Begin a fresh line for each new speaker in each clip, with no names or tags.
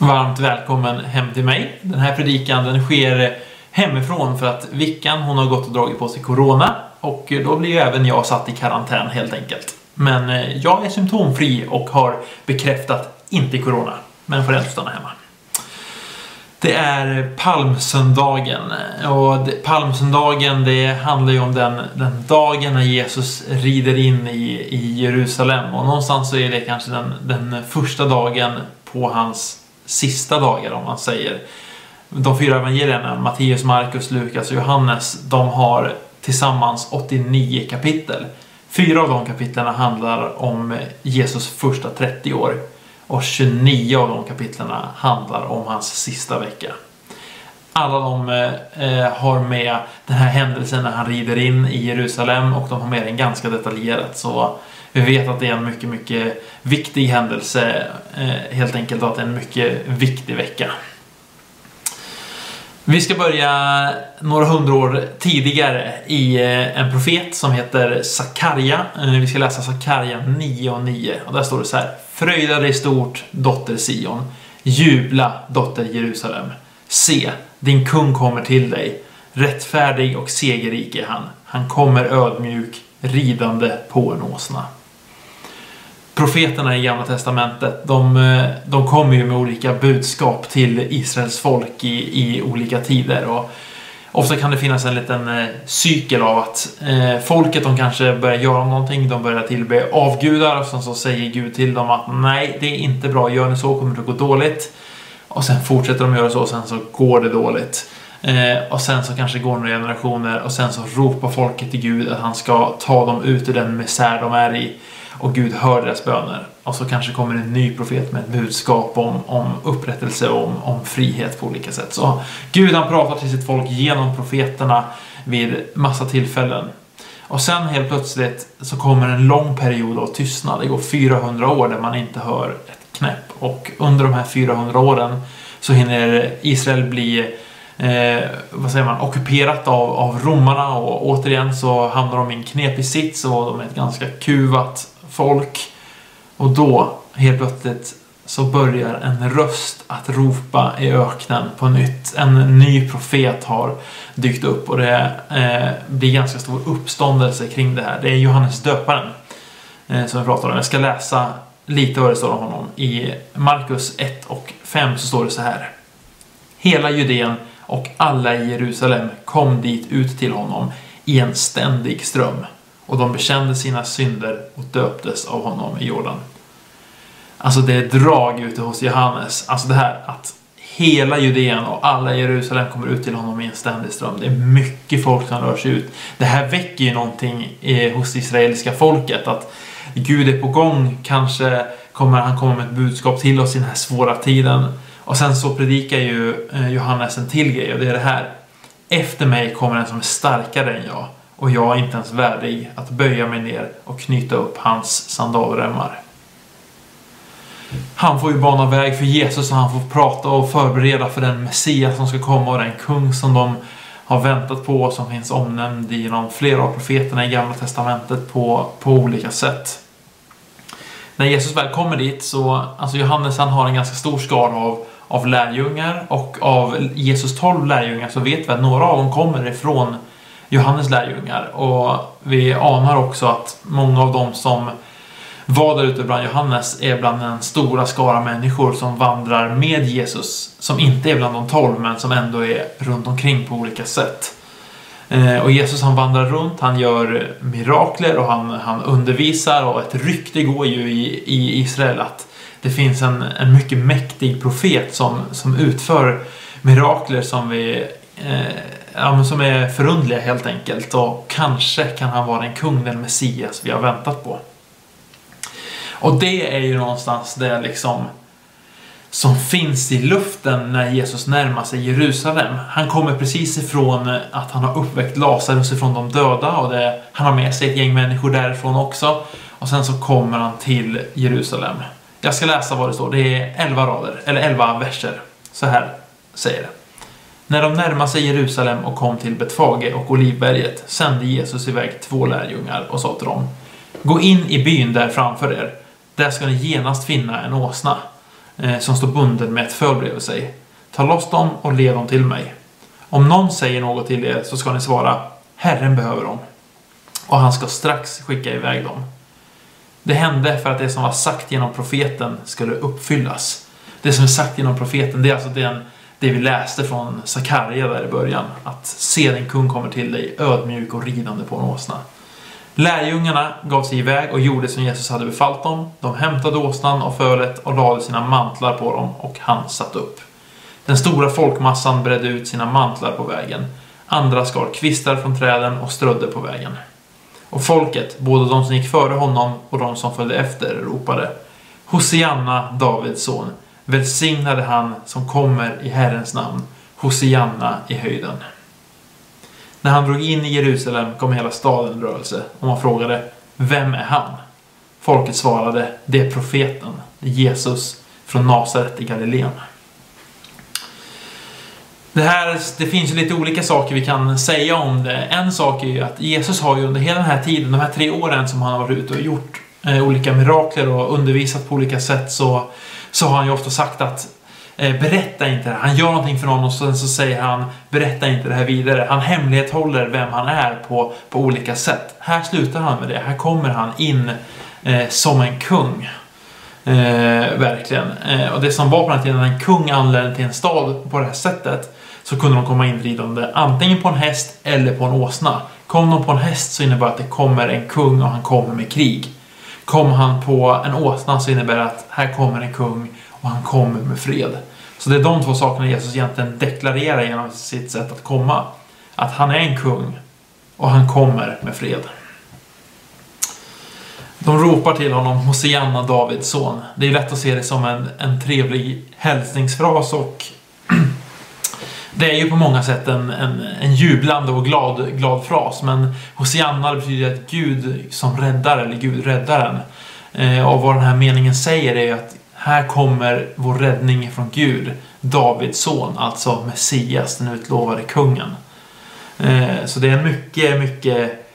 Varmt välkommen hem till mig. Den här predikan den sker hemifrån för att Vickan hon har gått och dragit på sig Corona och då blir ju även jag satt i karantän helt enkelt. Men eh, jag är symptomfri och har bekräftat inte Corona, men får ändå stanna hemma. Det är palmsöndagen och palmsöndagen det handlar ju om den, den dagen när Jesus rider in i, i Jerusalem och någonstans så är det kanske den, den första dagen på hans sista dagar om man säger. De fyra evangelierna, Matteus, Markus, Lukas och Johannes, de har tillsammans 89 kapitel. Fyra av de kapitlen handlar om Jesus första 30 år och 29 av de kapitlen handlar om hans sista vecka. Alla de eh, har med den här händelsen när han rider in i Jerusalem och de har med den ganska detaljerat. Så vi vet att det är en mycket, mycket viktig händelse eh, helt enkelt och att det är en mycket viktig vecka. Vi ska börja några hundra år tidigare i eh, en profet som heter Sakarja. Eh, vi ska läsa Sakarja 9 och 9 och där står det så här. Fröjda dig stort, dotter Sion. Jubla, dotter Jerusalem. Se, din kung kommer till dig. Rättfärdig och segerrik är han. Han kommer ödmjuk, ridande på en åsna profeterna i Gamla Testamentet, de, eh, de kommer ju med olika budskap till Israels folk i, i olika tider. Och ofta kan det finnas en liten eh, cykel av att eh, folket de kanske börjar göra någonting, de börjar tillbe avgudar och sen så säger Gud till dem att nej, det är inte bra, gör ni så kommer det gå dåligt. Och sen fortsätter de göra så och sen så går det dåligt. Eh, och sen så kanske går några generationer och sen så ropar folket till Gud att han ska ta dem ut ur den misär de är i. Och Gud hör deras böner. Och så kanske kommer en ny profet med ett budskap om, om upprättelse och om, om frihet på olika sätt. Så Gud han pratar till sitt folk genom profeterna vid massa tillfällen. Och sen helt plötsligt så kommer en lång period av tystnad. Det går 400 år där man inte hör ett knäpp. Och under de här 400 åren så hinner Israel bli eh, vad säger man, ockuperat av, av romarna och återigen så hamnar de i en knepig sits och de är ett ganska kuvat folk. Och då, helt plötsligt, så börjar en röst att ropa i öknen på nytt. En ny profet har dykt upp och det eh, blir ganska stor uppståndelse kring det här. Det är Johannes döparen eh, som vi pratar om. Jag ska läsa lite vad det står om honom. I Markus 1 och 5 så står det så här. Hela Judeen och alla i Jerusalem kom dit ut till honom i en ständig ström och de bekände sina synder och döptes av honom i Jordan. Alltså det är drag ute hos Johannes. Alltså det här att hela Judeen och alla i Jerusalem kommer ut till honom i en ständig ström. Det är mycket folk som rör sig ut. Det här väcker ju någonting eh, hos det israeliska folket. Att Gud är på gång. Kanske kommer han komma med ett budskap till oss i den här svåra tiden. Och sen så predikar ju eh, Johannes en till grej och det är det här. Efter mig kommer en som är starkare än jag och jag är inte ens värdig att böja mig ner och knyta upp hans sandalremmar. Han får ju bana väg för Jesus och han får prata och förbereda för den Messias som ska komma och den kung som de har väntat på och som finns omnämnd genom flera av profeterna i Gamla Testamentet på, på olika sätt. När Jesus väl kommer dit så, alltså Johannes han har en ganska stor skara av, av lärjungar och av Jesus 12 lärjungar så vet vi att några av dem kommer ifrån Johannes lärjungar. Och vi anar också att många av dem som var där ute bland Johannes är bland den stora skara människor som vandrar med Jesus. Som inte är bland de tolv men som ändå är runt omkring på olika sätt. Eh, och Jesus han vandrar runt, han gör mirakler och han, han undervisar och ett rykte går ju i, i Israel att det finns en, en mycket mäktig profet som, som utför mirakler som vi eh, ja, som är förundliga helt enkelt. Och kanske kan han vara den kung, den Messias vi har väntat på. Och det är ju någonstans det liksom som finns i luften när Jesus närmar sig Jerusalem. Han kommer precis ifrån att han har uppväckt Lazarus ifrån de döda och det, han har med sig ett gäng människor därifrån också. Och sen så kommer han till Jerusalem. Jag ska läsa vad det står. Det är 11 rader, eller 11 verser. Så här säger det. När de närmade sig Jerusalem och kom till Betfage och Olivberget sände Jesus iväg två lärjungar och sa till dem Gå in i byn där framför er. Där ska ni genast finna en åsna. Eh, som står bunden med ett föl bredvid sig. Ta loss dem och led dem till mig. Om någon säger något till er så ska ni svara Herren behöver dem. Och han ska strax skicka iväg dem. Det hände för att det som var sagt genom profeten skulle uppfyllas. Det som är sagt genom profeten, det är alltså den, det vi läste från Sakarja där i början. Att se din kung kommer till dig ödmjuk och ridande på en åsna. Lärjungarna gav sig iväg och gjorde som Jesus hade befallt dem. De hämtade åsnan och fölet och lade sina mantlar på dem och han satt upp. Den stora folkmassan bredde ut sina mantlar på vägen. Andra skar kvistar från träden och strödde på vägen. Och folket, både de som gick före honom och de som följde efter, ropade Hosianna, Davids son. Välsignade han som kommer i Herrens namn. Hosianna i höjden. När han drog in i Jerusalem kom hela staden i rörelse och man frågade Vem är han? Folket svarade Det är profeten, Jesus från Nasaret i Galileen. Det, här, det finns ju lite olika saker vi kan säga om det. En sak är ju att Jesus har ju under hela den här tiden, de här tre åren som han har varit ute och gjort eh, olika mirakler och undervisat på olika sätt så, så har han ju ofta sagt att eh, berätta inte det här. Han gör någonting för någon och sen så säger han berätta inte det här vidare. Han hemlighåller vem han är på, på olika sätt. Här slutar han med det. Här kommer han in eh, som en kung. Eh, verkligen. Eh, och det som var på den tiden när en kung anlände till en stad på det här sättet så kunde de komma inridande antingen på en häst eller på en åsna. Kom de på en häst så innebär det att det kommer en kung och han kommer med krig. Kom han på en åsna så innebär det att här kommer en kung och han kommer med fred. Så det är de två sakerna Jesus egentligen deklarerar genom sitt sätt att komma. Att han är en kung och han kommer med fred. De ropar till honom Hosianna, Davids son. Det är lätt att se det som en, en trevlig hälsningsfras och det är ju på många sätt en, en, en jublande och glad, glad fras. Men Hosianna betyder att Gud som räddar, eller Gud räddaren. Eh, och vad den här meningen säger är att här kommer vår räddning från Gud, Davids son, alltså Messias, den utlovade kungen. Eh, så det är en mycket, mycket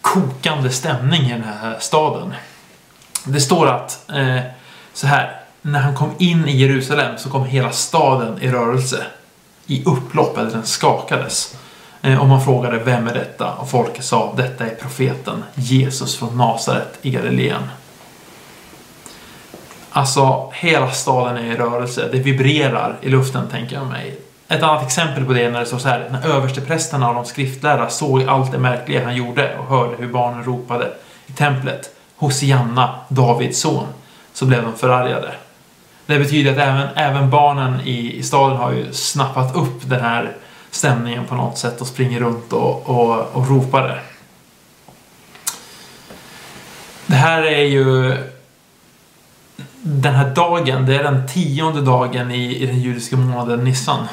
kokande stämning i den här staden. Det står att eh, så här, när han kom in i Jerusalem så kom hela staden i rörelse i upplopp, eller den skakades. Eh, och man frågade vem är detta? Och folk sa detta är profeten Jesus från Nasaret i Galileen. Alltså, hela staden är i rörelse. Det vibrerar i luften, tänker jag mig. Ett annat exempel på det är när det står så här. När översteprästerna och de skriftlärda såg allt det märkliga han gjorde och hörde hur barnen ropade i templet Hosianna, Davids son, så blev de förargade. Det betyder att även, även barnen i, i staden har ju snappat upp den här stämningen på något sätt och springer runt och, och, och ropar det. Det här är ju den här dagen, det är den tionde dagen i, i den judiska månaden Nissan.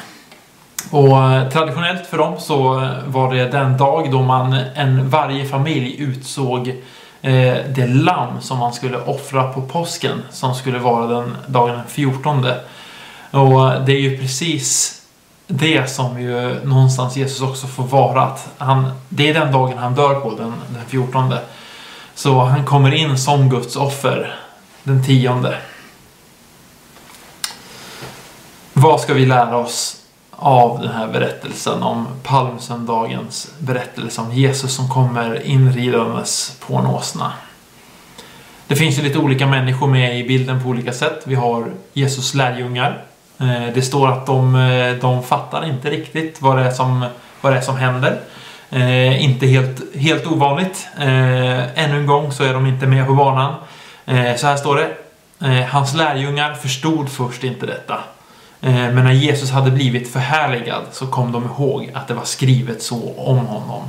Och eh, traditionellt för dem så eh, var det den dag då man, en, varje familj utsåg eh, det lamm som man skulle offra på påsken som skulle vara den dagen den 14. Och eh, det är ju precis det som ju någonstans Jesus också får vara. Att han, det är den dagen han dör på, den, den 14. Så han kommer in som Guds offer den tionde. Vad ska vi lära oss av den här berättelsen om palmsöndagens berättelse om Jesus som kommer inridandes på en åsna. Det finns ju lite olika människor med i bilden på olika sätt. Vi har Jesus lärjungar. Eh, det står att de, eh, de fattar inte riktigt vad det är som, vad det är som händer. Eh, inte helt, helt ovanligt. Eh, ännu en gång så är de inte med på banan. Eh, så här står det. Eh, hans lärjungar förstod först inte detta. Eh, men när Jesus hade blivit förhärligad så kom de ihåg att det var skrivet så om honom.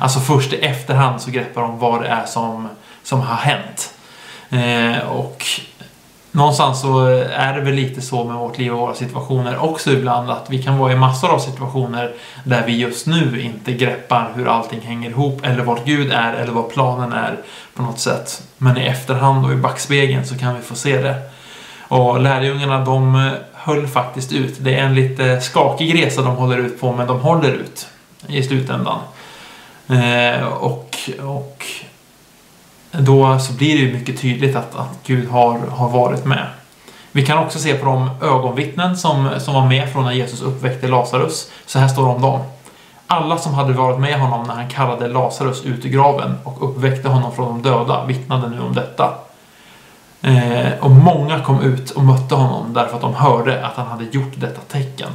Alltså först i efterhand så greppar de vad det är som, som har hänt. Eh, och någonstans så är det väl lite så med vårt liv och våra situationer också ibland att vi kan vara i massor av situationer där vi just nu inte greppar hur allting hänger ihop eller vart Gud är eller vad planen är på något sätt. Men i efterhand och i backspegeln så kan vi få se det. Och lärjungarna de höll faktiskt ut. Det är en lite skakig resa de håller ut på men de håller ut i slutändan. Eh, och, och då så blir det ju mycket tydligt att, att Gud har, har varit med. Vi kan också se på de ögonvittnen som, som var med från när Jesus uppväckte Lazarus. Så här står det om dem. Alla som hade varit med honom när han kallade Lazarus ut ur graven och uppväckte honom från de döda vittnade nu om detta. Eh, och många kom ut och mötte honom därför att de hörde att han hade gjort detta tecken.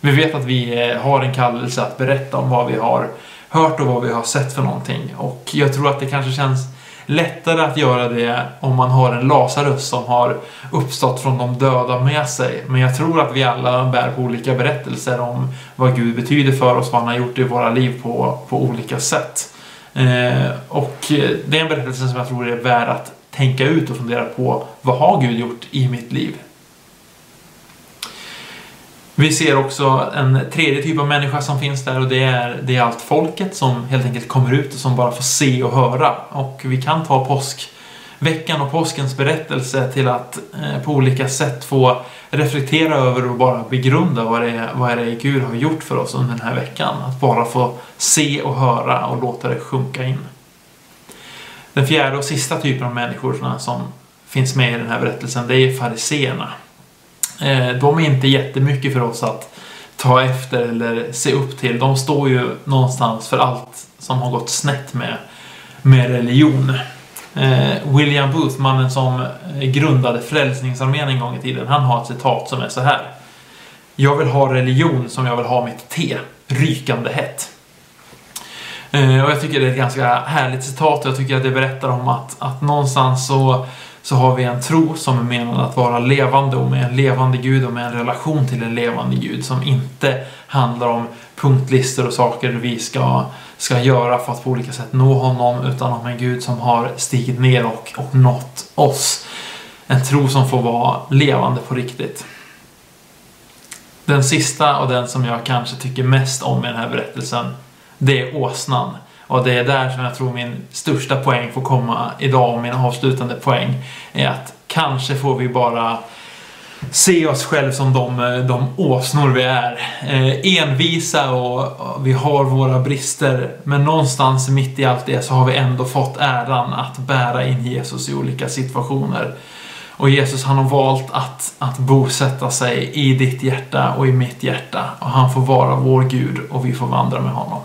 Vi vet att vi eh, har en kallelse att berätta om vad vi har hört och vad vi har sett för någonting. Och jag tror att det kanske känns lättare att göra det om man har en Lazarus som har uppstått från de döda med sig. Men jag tror att vi alla bär på olika berättelser om vad Gud betyder för oss, vad han har gjort i våra liv på, på olika sätt. Eh, och eh, det är en berättelse som jag tror är värd att tänka ut och fundera på vad har Gud gjort i mitt liv? Vi ser också en tredje typ av människa som finns där och det är, det är allt folket som helt enkelt kommer ut och som bara får se och höra. Och vi kan ta påskveckan och påskens berättelse till att eh, på olika sätt få reflektera över och bara begrunda vad det, är, vad är Gud har gjort för oss under den här veckan. Att bara få se och höra och låta det sjunka in. Den fjärde och sista typen av människor som finns med i den här berättelsen det är fariseerna. Eh, de är inte jättemycket för oss att ta efter eller se upp till. De står ju någonstans för allt som har gått snett med, med religion. Eh, William Booth, mannen som grundade Frälsningsarmén en gång i tiden, han har ett citat som är så här. Jag vill ha religion som jag vill ha mitt te, rykande hett. Eh, och jag tycker det är ett ganska härligt citat och jag tycker att det berättar om att, att någonstans så så har vi en tro som är menad att vara levande och med en levande Gud och med en relation till en levande Gud som inte handlar om punktlistor och saker vi ska, ska göra för att på olika sätt nå honom utan om en Gud som har stigit ner och, och nått oss. En tro som får vara levande på riktigt. Den sista och den som jag kanske tycker mest om i den här berättelsen det är åsnan. Och det är där som jag tror min största poäng får komma idag och min avslutande poäng är att kanske får vi bara se oss själva som de, de åsnor vi är. Eh, envisa och, och, vi har våra brister men någonstans mitt i allt det så har vi ändå fått äran att bära in Jesus i olika situationer. Och Jesus han har valt att, att bosätta sig i ditt hjärta och i mitt hjärta och han får vara vår Gud och vi får vandra med honom.